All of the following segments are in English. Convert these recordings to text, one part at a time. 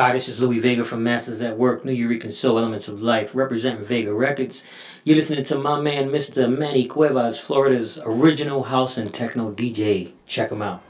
Hi, this is Louis Vega from Masters at Work, Nuyorican Soul Elements of Life, representing Vega Records. You're listening to my man, Mr. Manny Cuevas, Florida's original house and techno DJ. Check him out.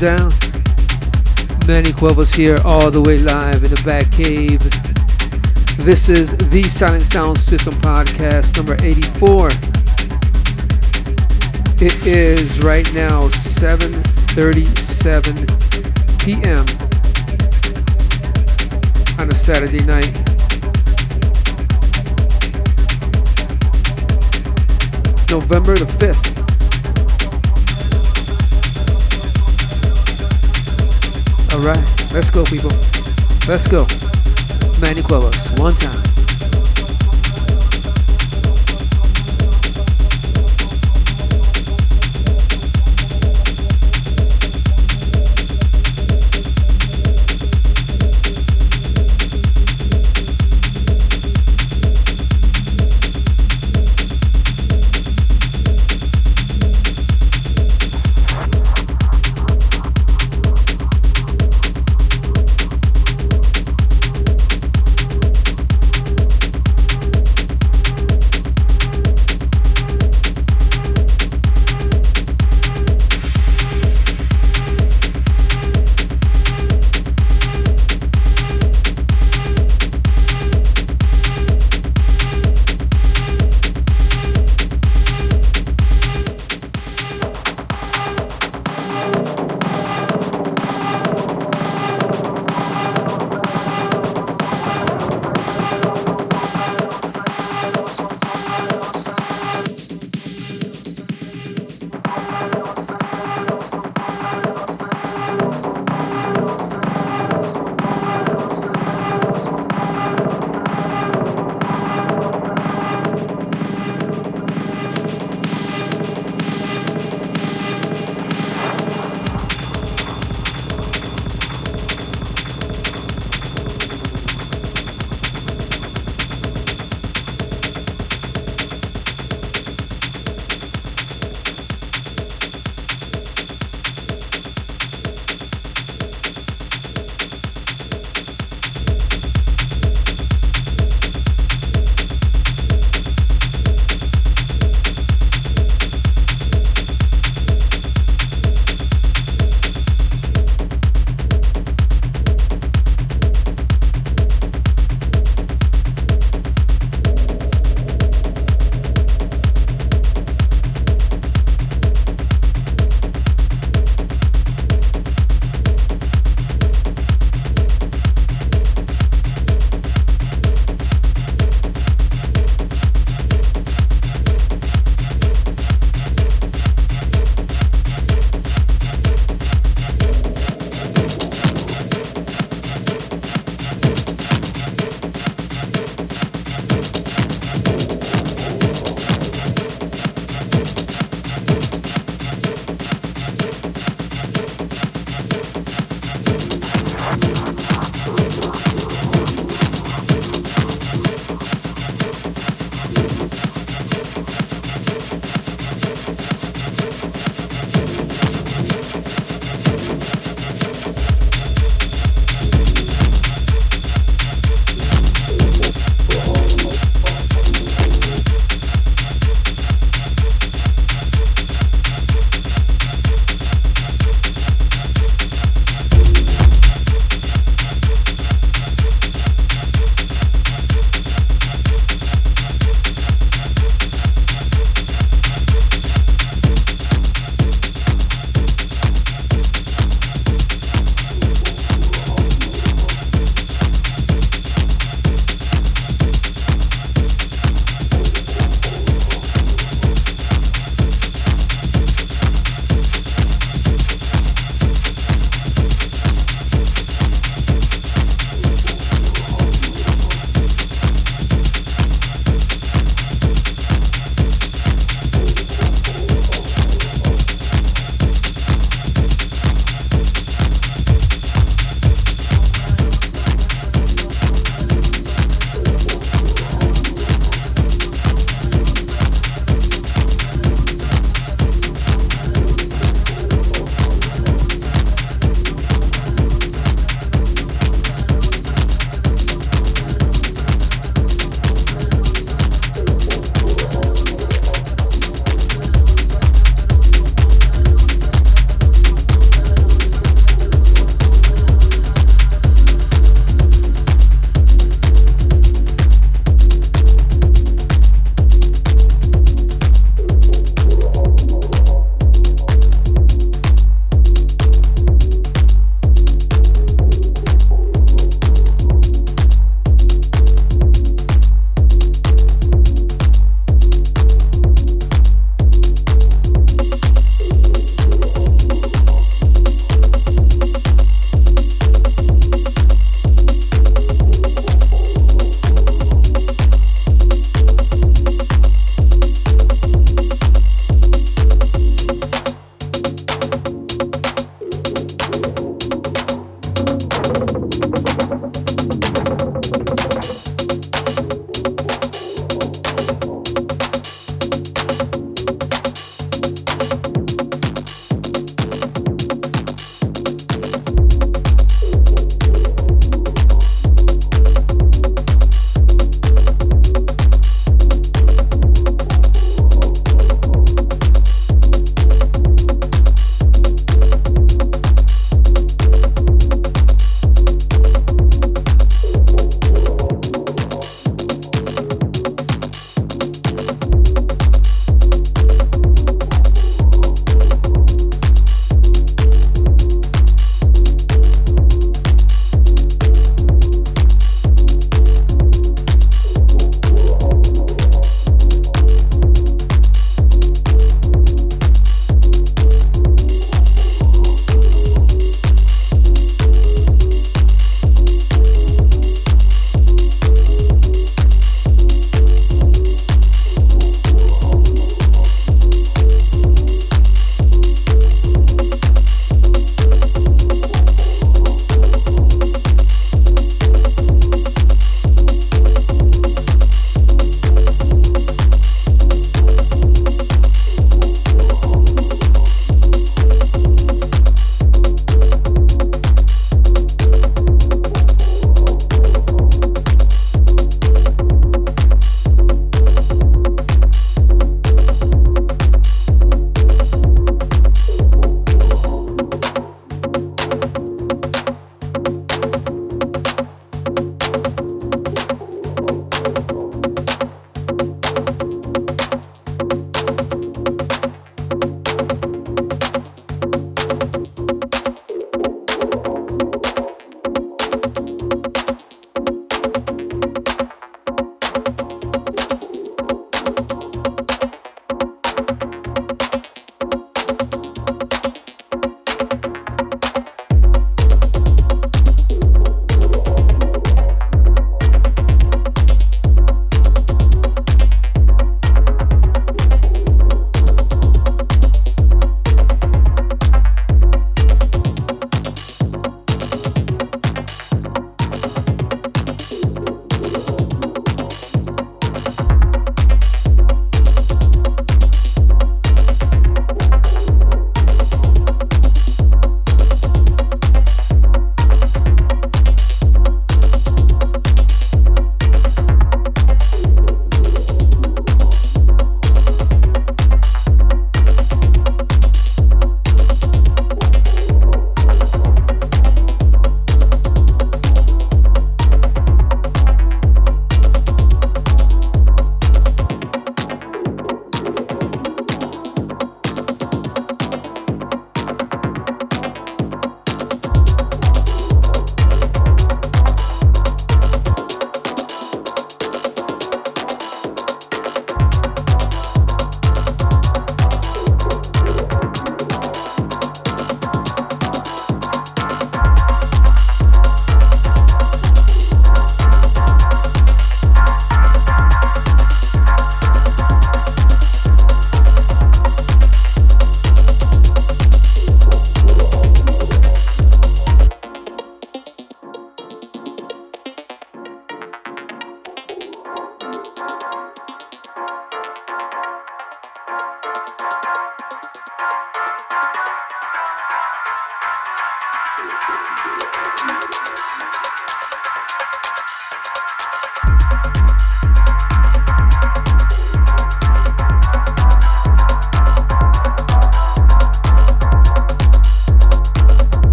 Down? Manny Cuevas here, all the way live in the back Cave. This is the Silent Sound System podcast number 84. It is right now 7:37 p.m. on a Saturday night. November the 5th. Alright, let's go, people. Let's go. Manny Cuevas, one time.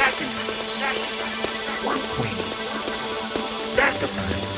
Second. One queen. Back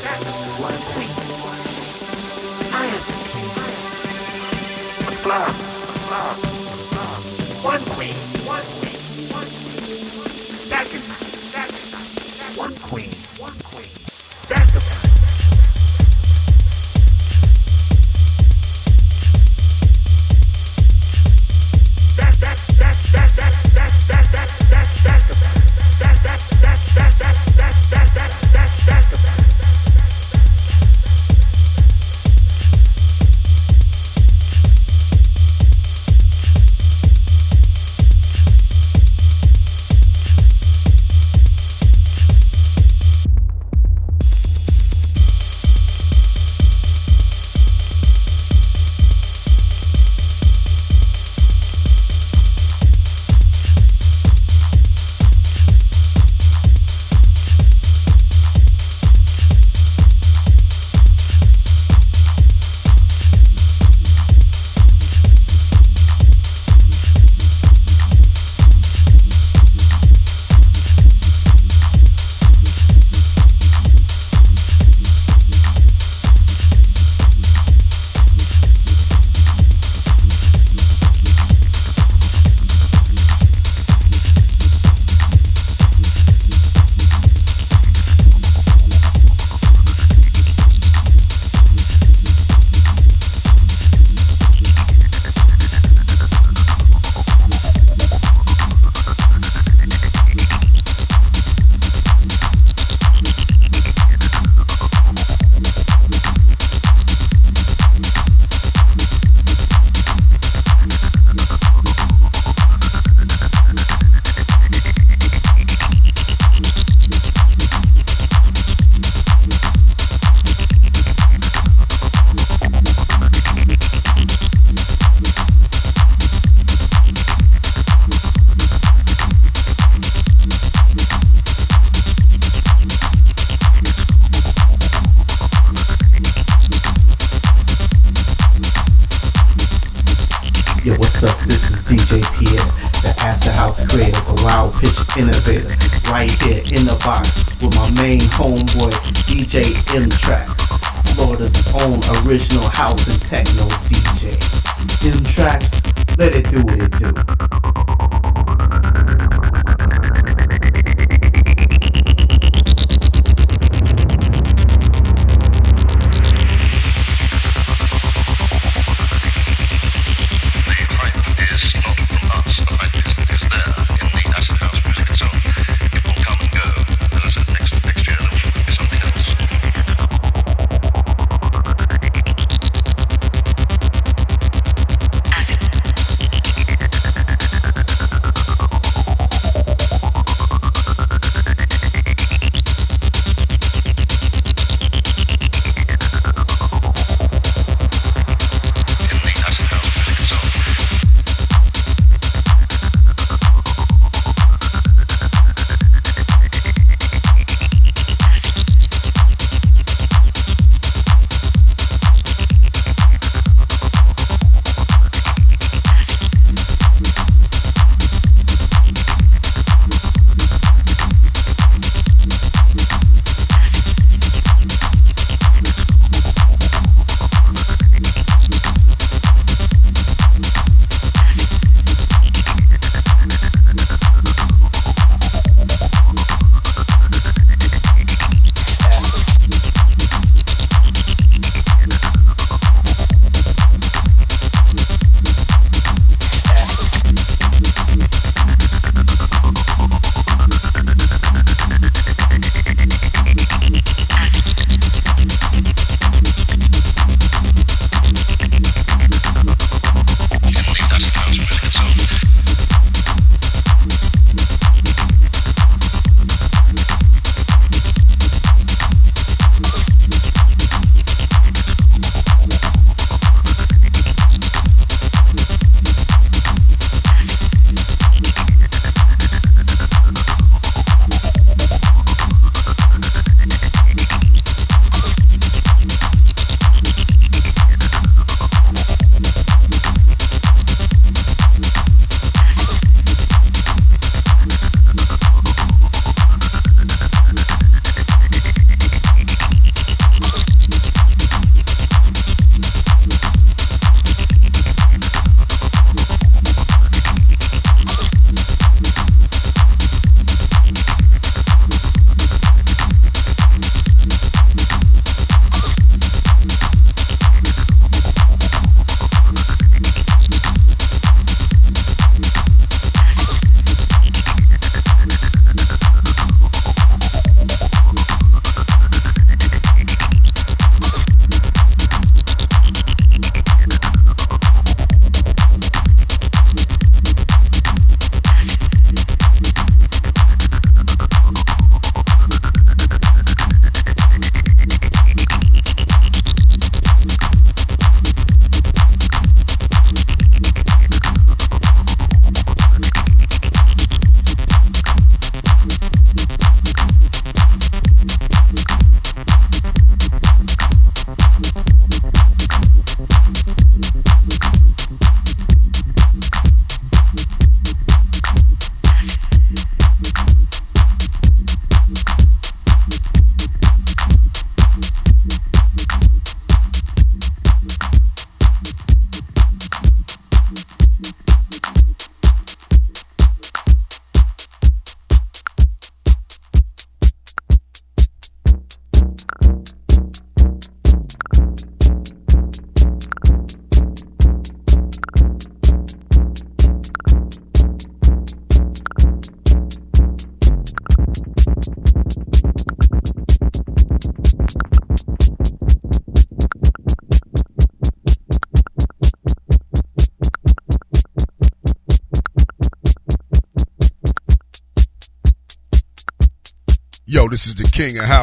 Yo, what's up? This is DJ Pierre, the acid house creator, the wild pitch innovator. Right here in the box with my main homeboy, DJ M-TRAXXX, Florida's own original house and techno DJ. M-TRAXXX, let it do what it do.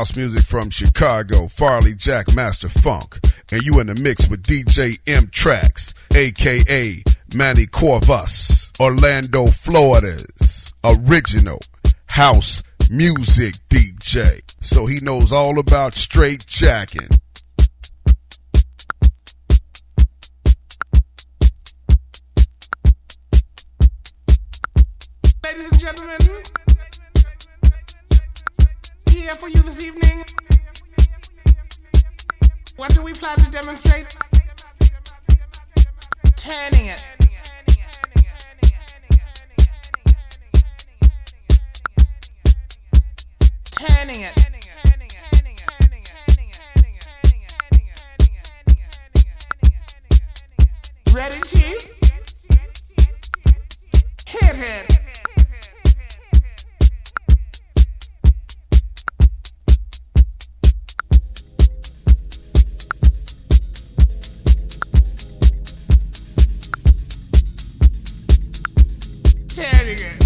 House music from Chicago, Farley Jackmaster Funk. And you in the mix with DJ M-TRAXXX, aka Manny Cuevas, Orlando, Florida's original house music DJ. So he knows all about straight jacking. For you this evening. What do we plan to demonstrate? Turning it. Turning it. Ready, Chief? Hit it. Turning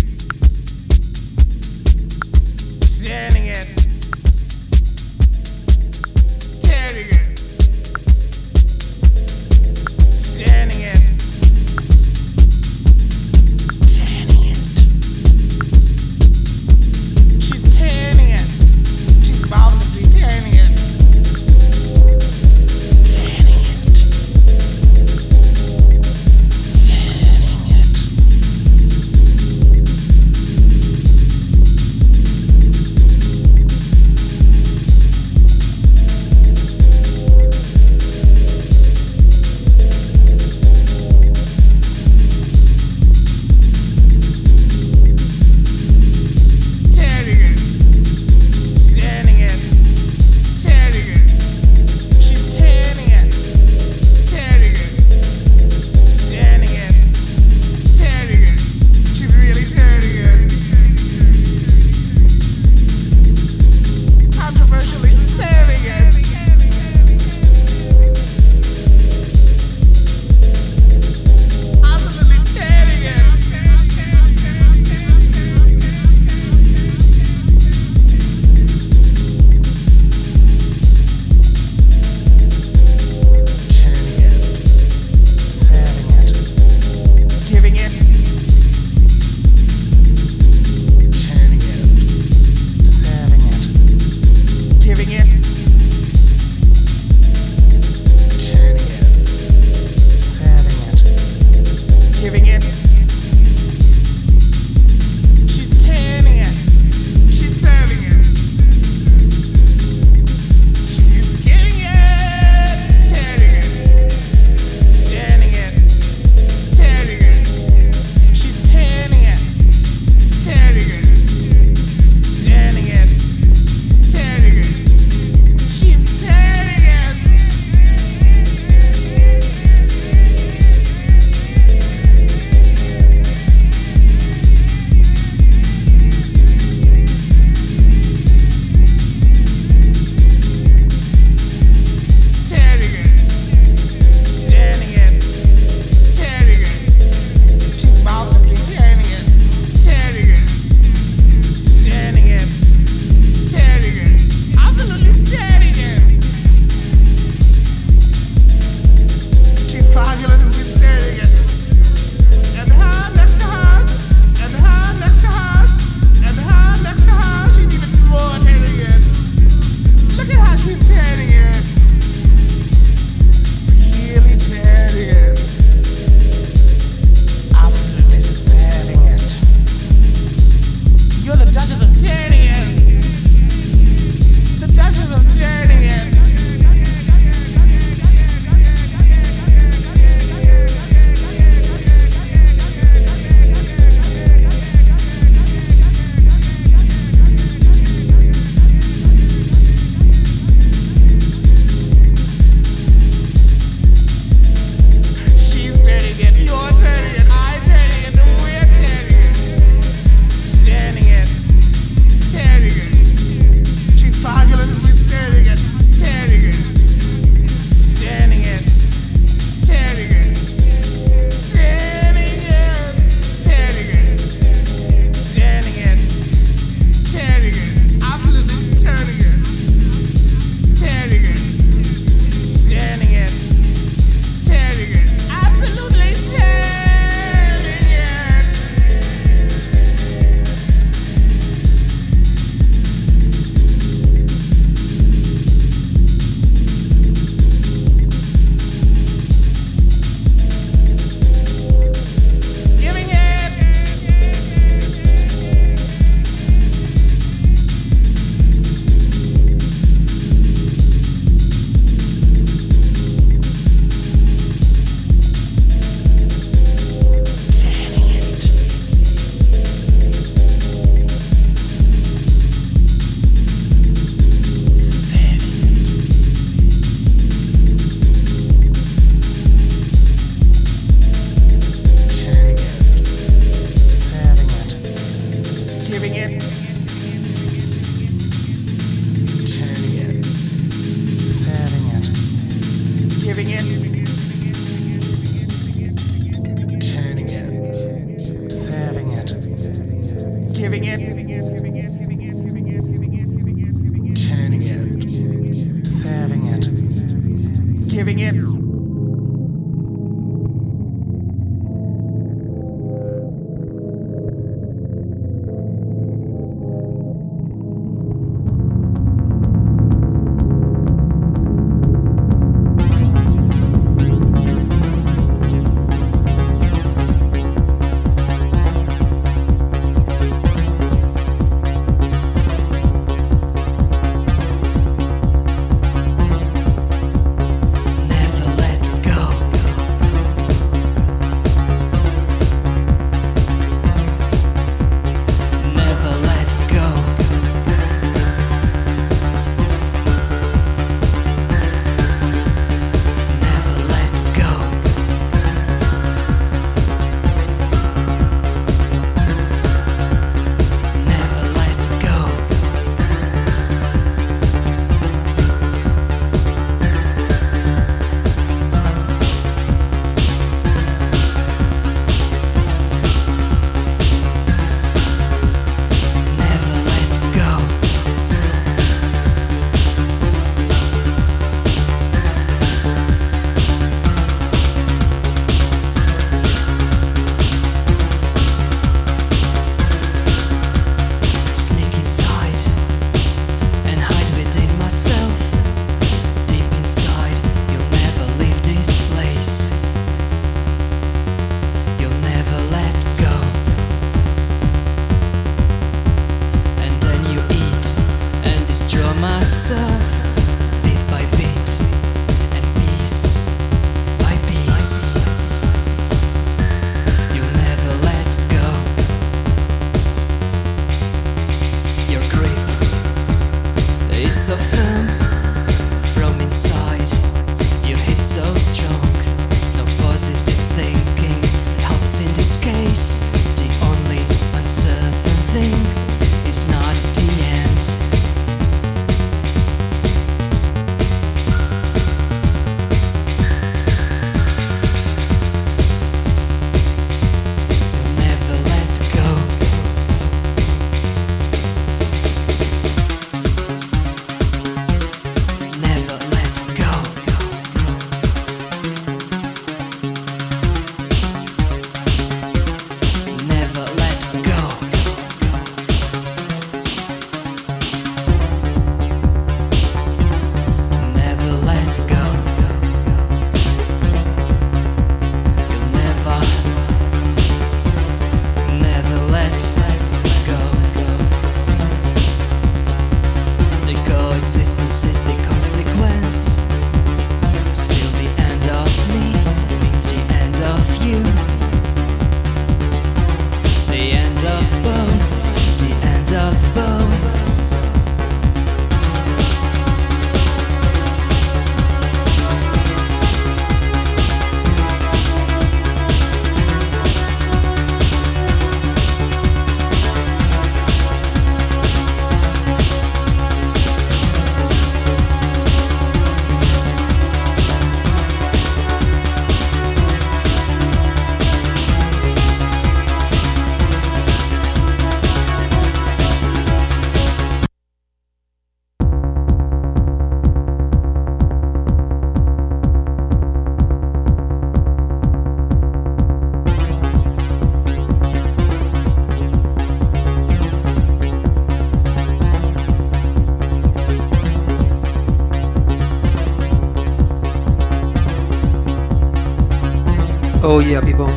Oh yeah, people.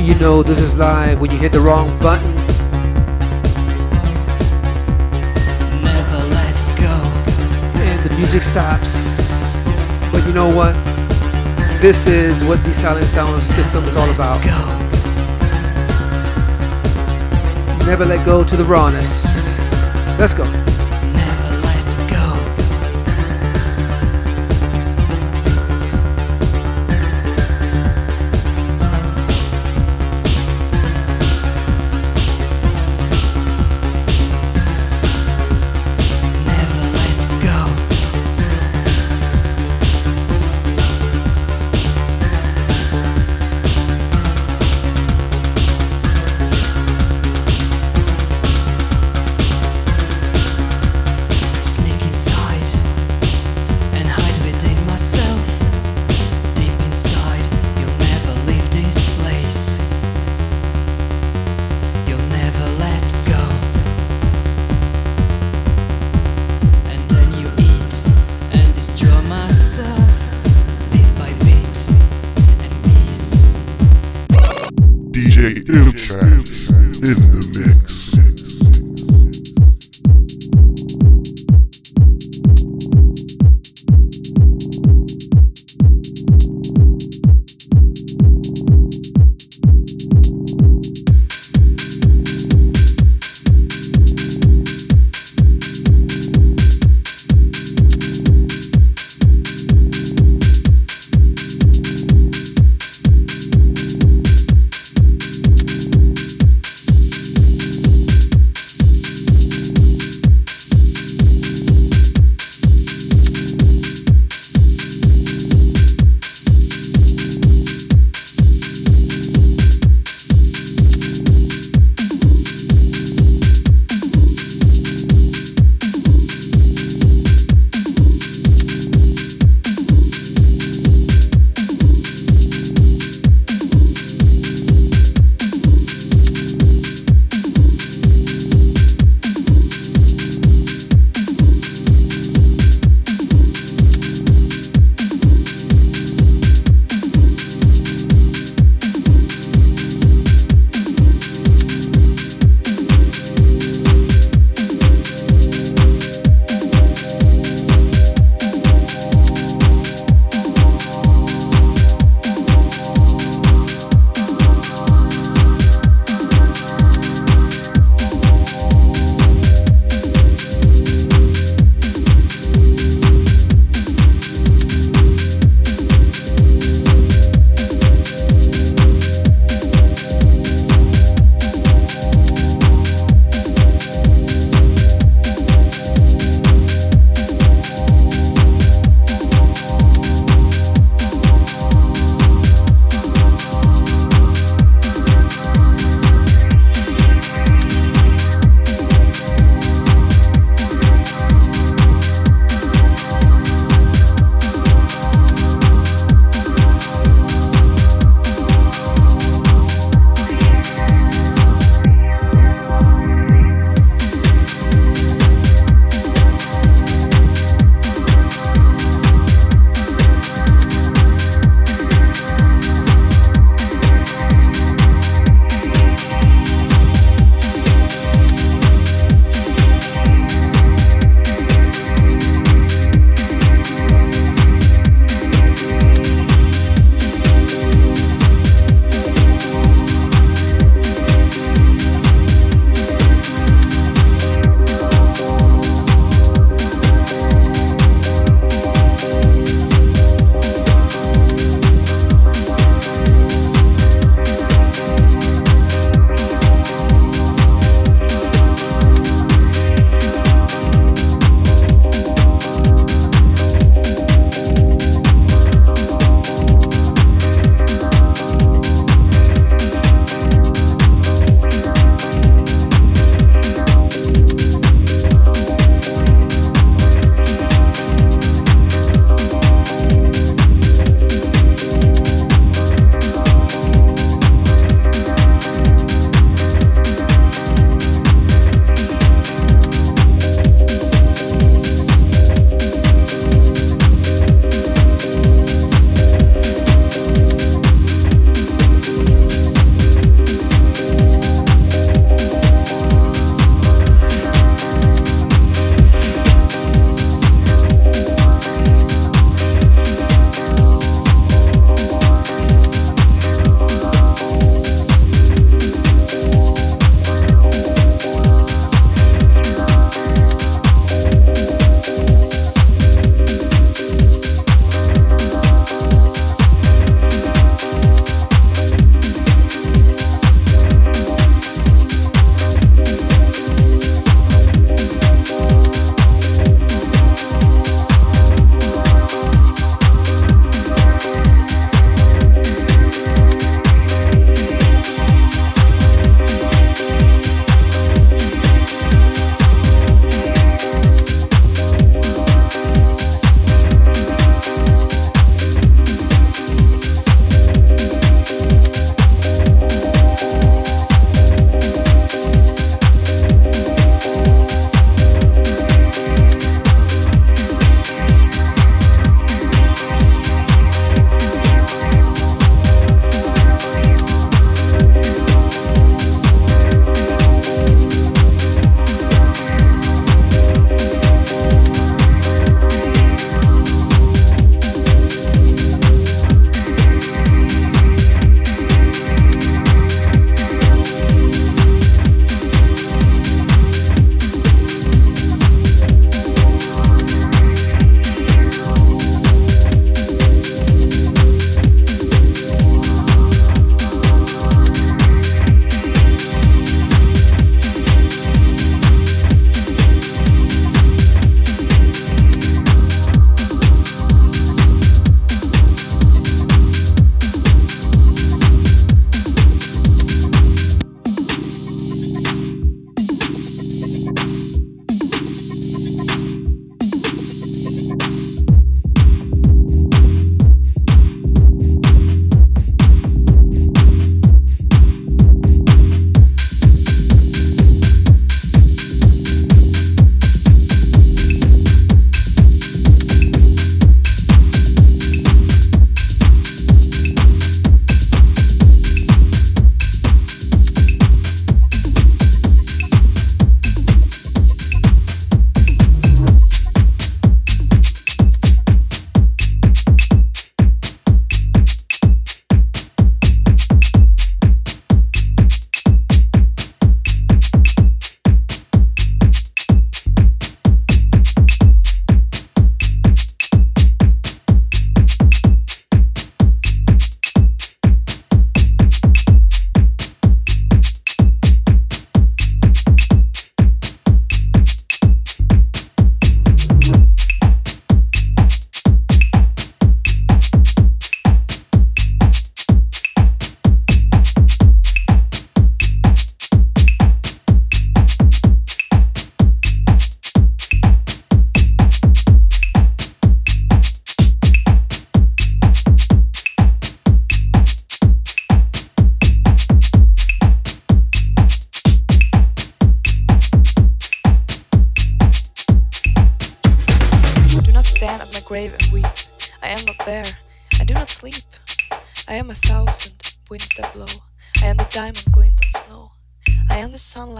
You know this is live when you hit the wrong button. Never let go. And the music stops. But you know what? This is what the silent sound system is all about. Never let go to the rawness. Let's go.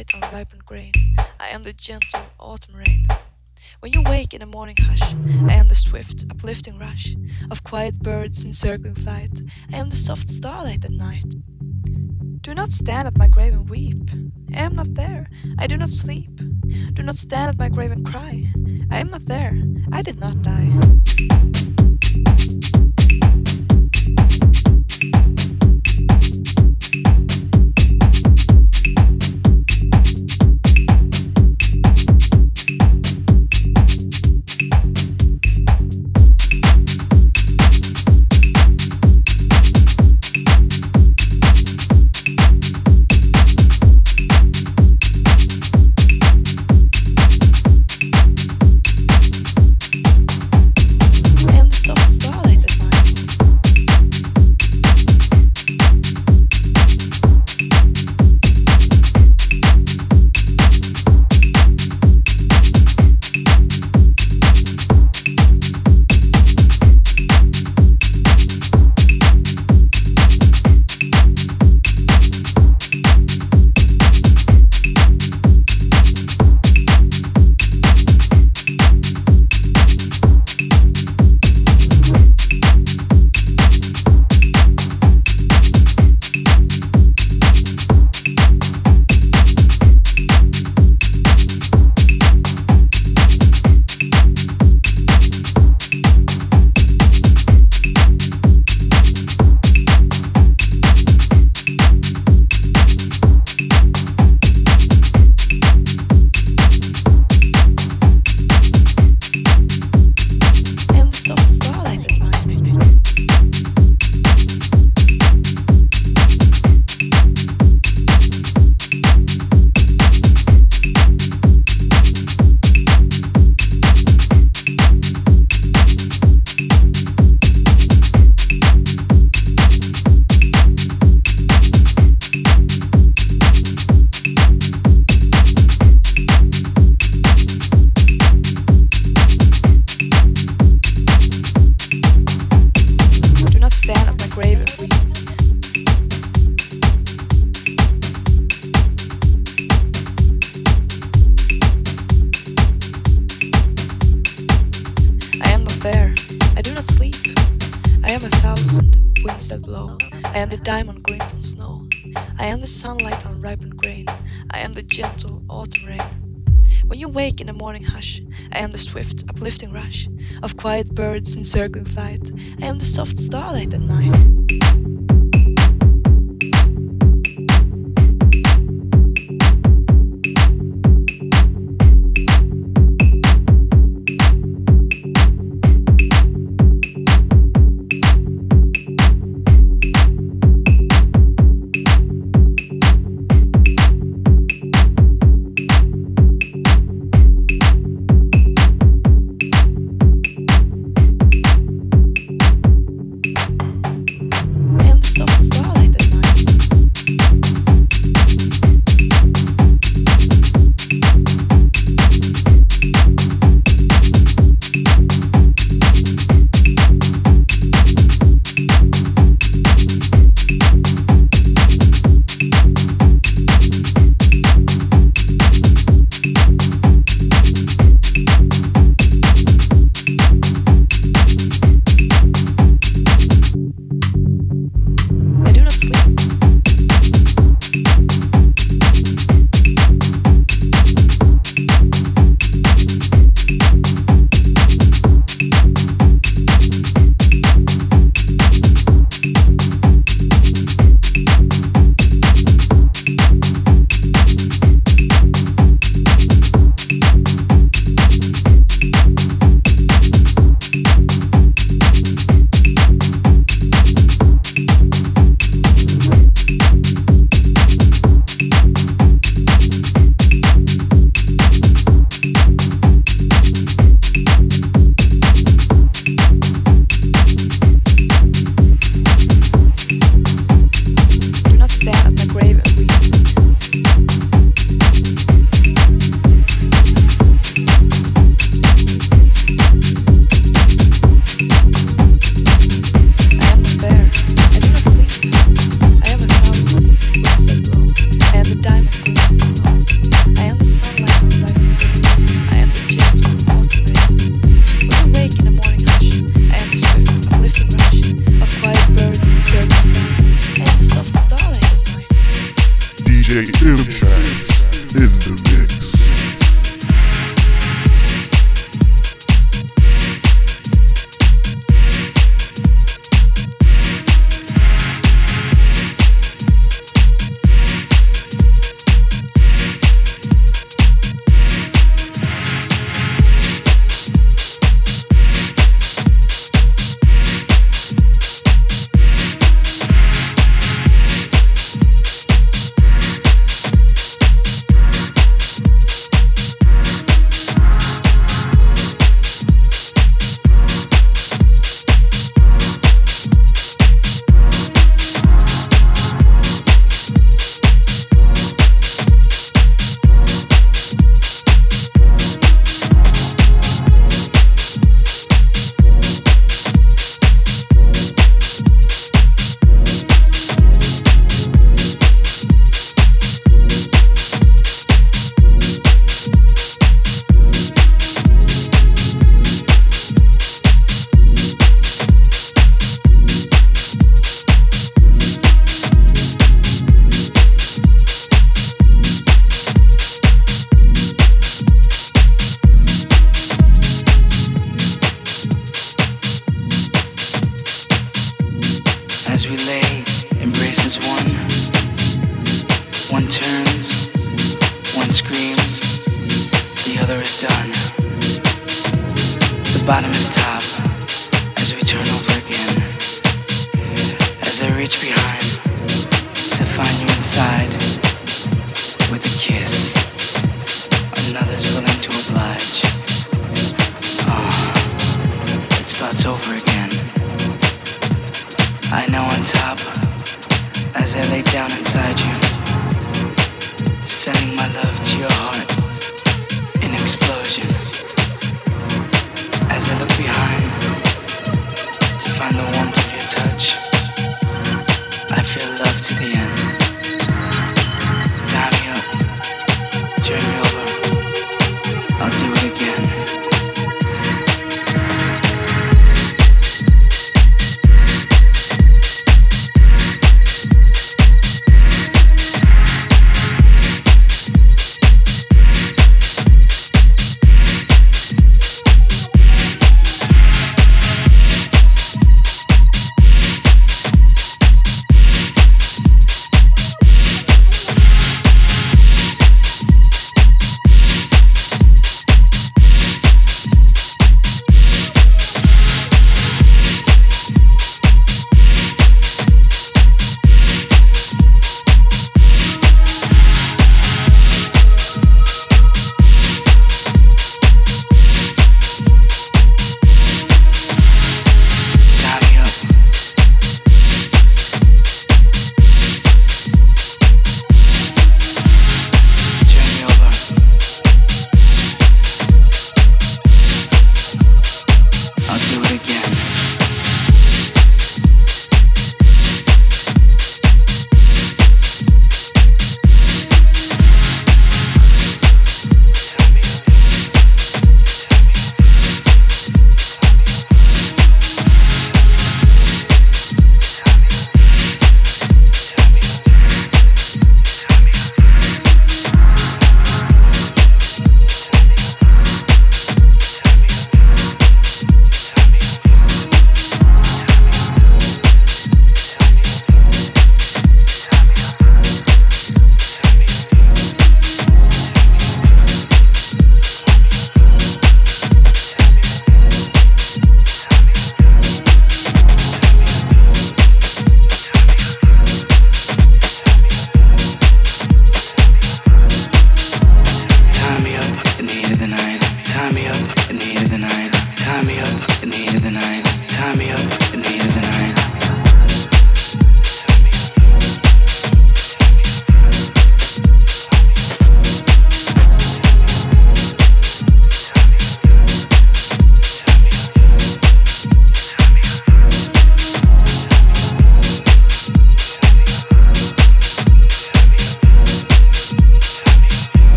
Sunlight on ripened grain. I am the gentle autumn rain. When you wake in the morning hush, I am the swift, uplifting rush of quiet birds in circling flight. I am the soft starlight at night. Do not stand at my grave and weep. I am not there. I do not sleep. Do not stand at my grave and cry. I am not there. I did not die. I quiet birds in circling flight.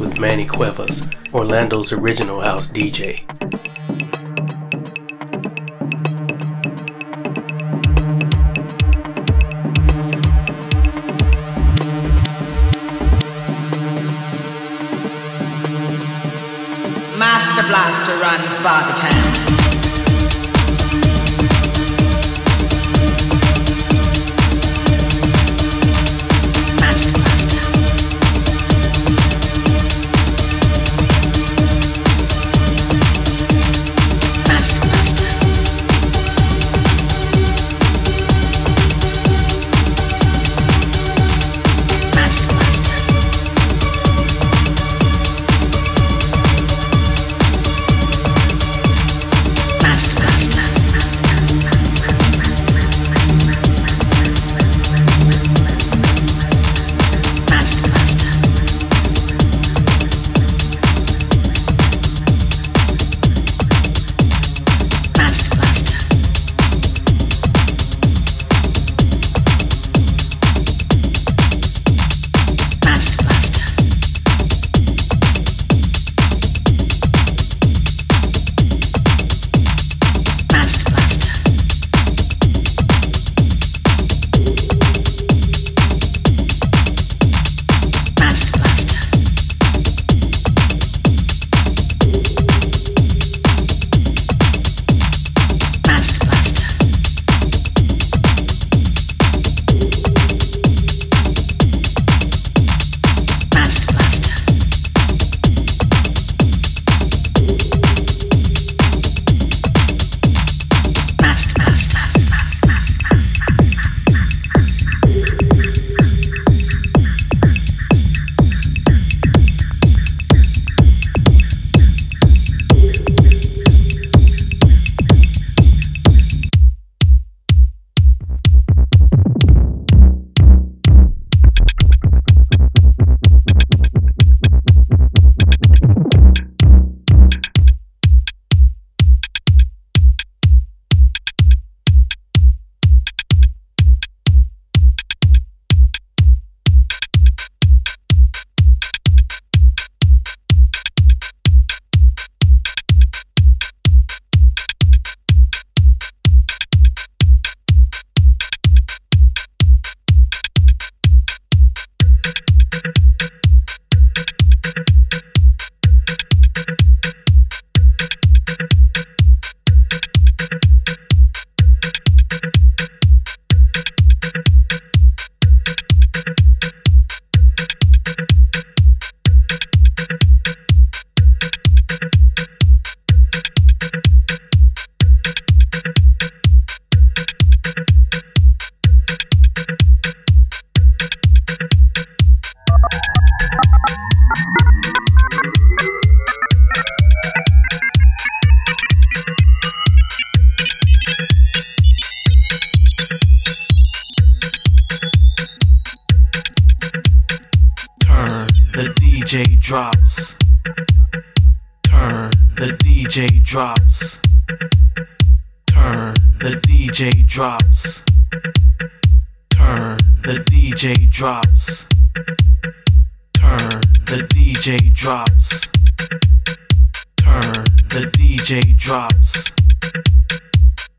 With Manny Cuevas, Orlando's original house DJ. Master Blaster runs Bartertown. DJ drops. Turn, the DJ drops. Turn, the DJ drops. Turn, the DJ drops. Turn, the DJ drops.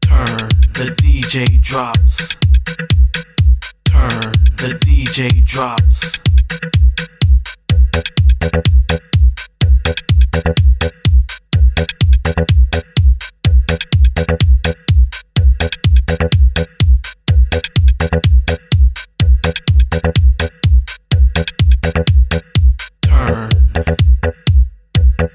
Turn, the DJ drops. Turn, the DJ drops. What's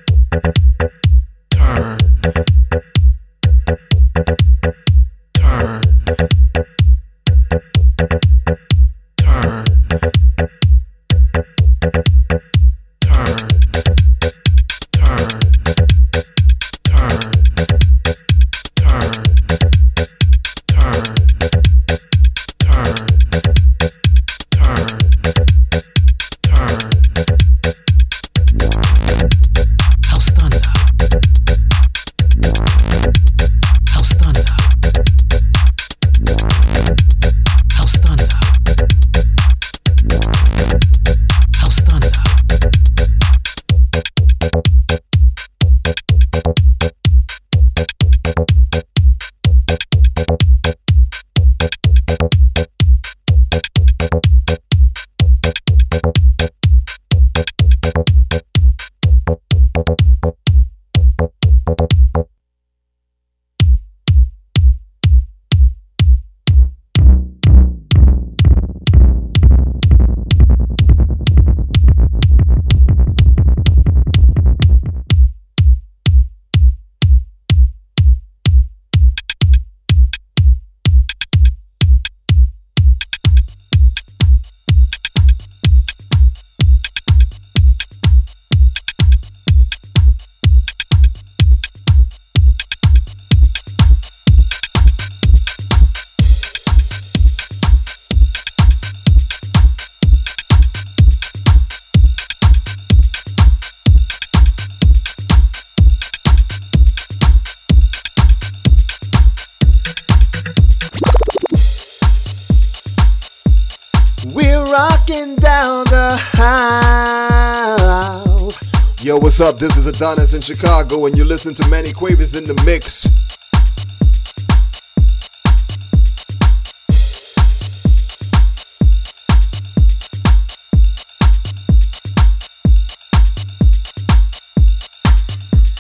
up? Adonis in Chicago, and you're listening to Manny Cuevas in the mix.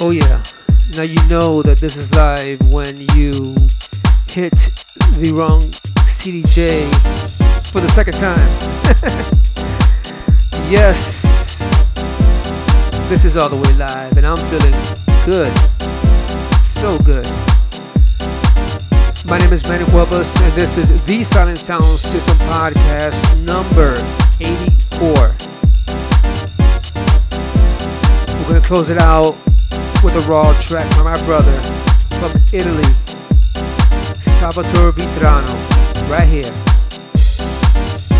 Oh, yeah. Now you know that this is live when you hit the wrong CDJ for the second time. yes. This is all the way live, and I'm feeling good. So good. My name is Manny Cuevas, and this is the Silent Sound System Podcast number 84. We're going to close it out with a raw track by my brother from Italy, Salvatore Vitrano, right here.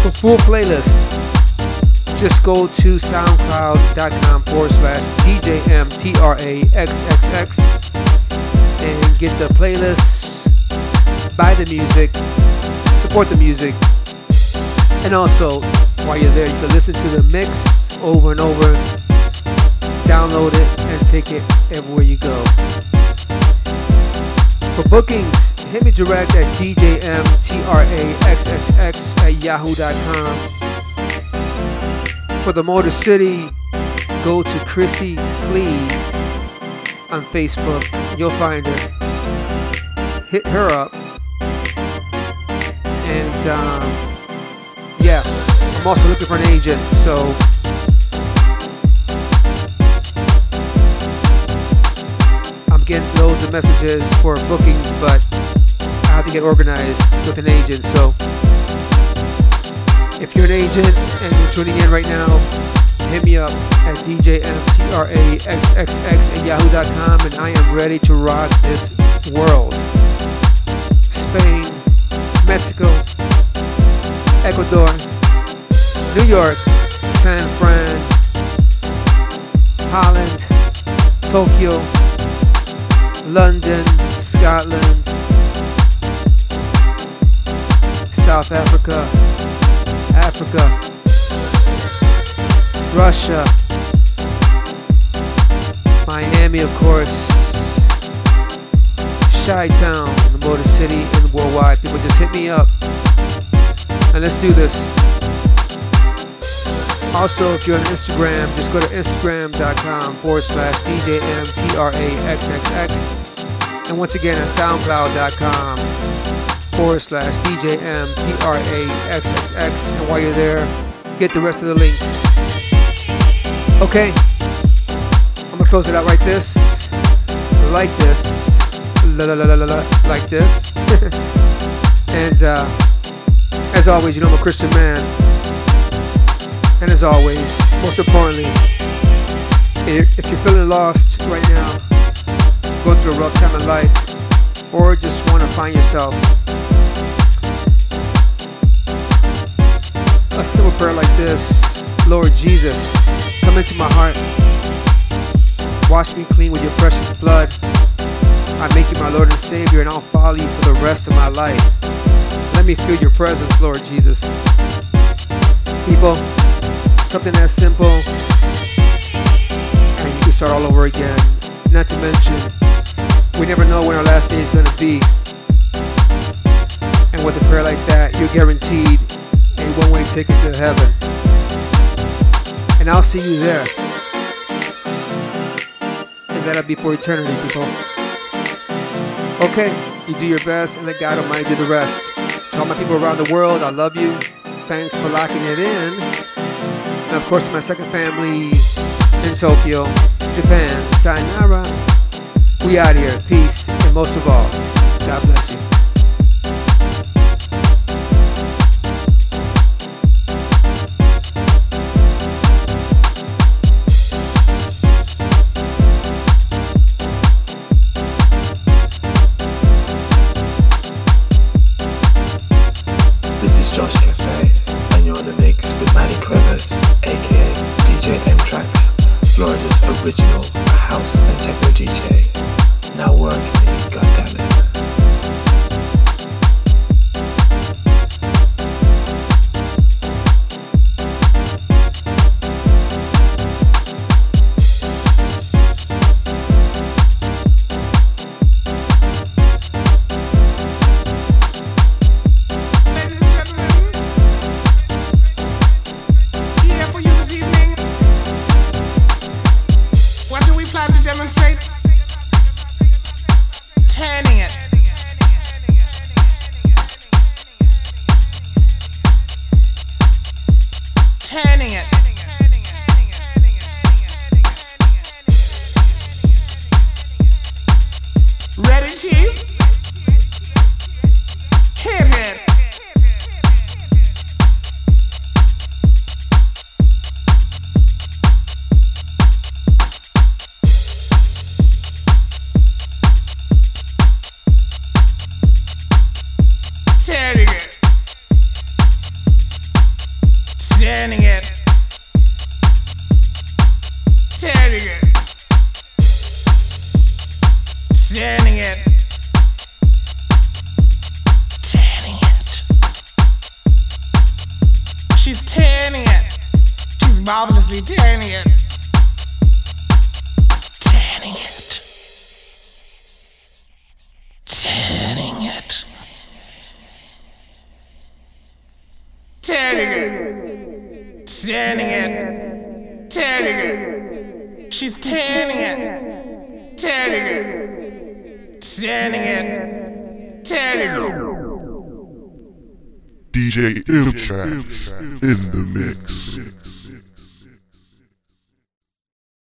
For full playlist, just go to soundcloud.com forward slash DJMTRAXXX and get the playlist, buy the music, support the music, and also while you're there, you can listen to the mix over and over, download it, and take it everywhere you go. For bookings, hit me direct at DJMTRAXXX at yahoo.com for the Motor City, go to Chrissy Please on Facebook. You'll find her. Hit her up. And um, yeah, I'm also looking for an agent. So I'm getting loads of messages for bookings, but I have to get organized with an agent. So if you're an agent and you're tuning in right now, hit me up at djmtraxxx at yahoo.com and I am ready to rock this world. Spain, Mexico, Ecuador, New York, San Fran, Holland, Tokyo, London, Scotland, South Africa, Africa, Russia, Miami, of course, Chi Town, the Motor City, and worldwide. People just hit me up and let's do this. Also, if you're on Instagram, just go to instagram.com forward slash DJMTRAXXX. And once again, at soundcloud.com forward slash DJMTRAXXX. And while you're there, get the rest of the links. Okay, I'm gonna close it out like this, like this, la la la la la, like this. and uh, as always, you know I'm a Christian man. And as always, most importantly, if you're feeling lost right now, going through a rough time in life, or just want to find yourself, a simple prayer like this Lord Jesus, come into my heart, wash me clean with your precious blood. I make you my Lord and Savior, and I'll follow you for the rest of my life. Let me feel your presence, Lord Jesus. People, something as simple, and you can start all over again. Not to mention, we never know when our last day is to be. And with a prayer like that, you're guaranteed a one way ticket to heaven. And I'll see you there. And that'll be for eternity, people. Okay, you do your best and let God Almighty do the rest. To all my people around the world, I love you. Thanks for locking it in. And of course, to my second family in Tokyo, Japan, sayonara. We out here. Peace. And most of all, God bless you.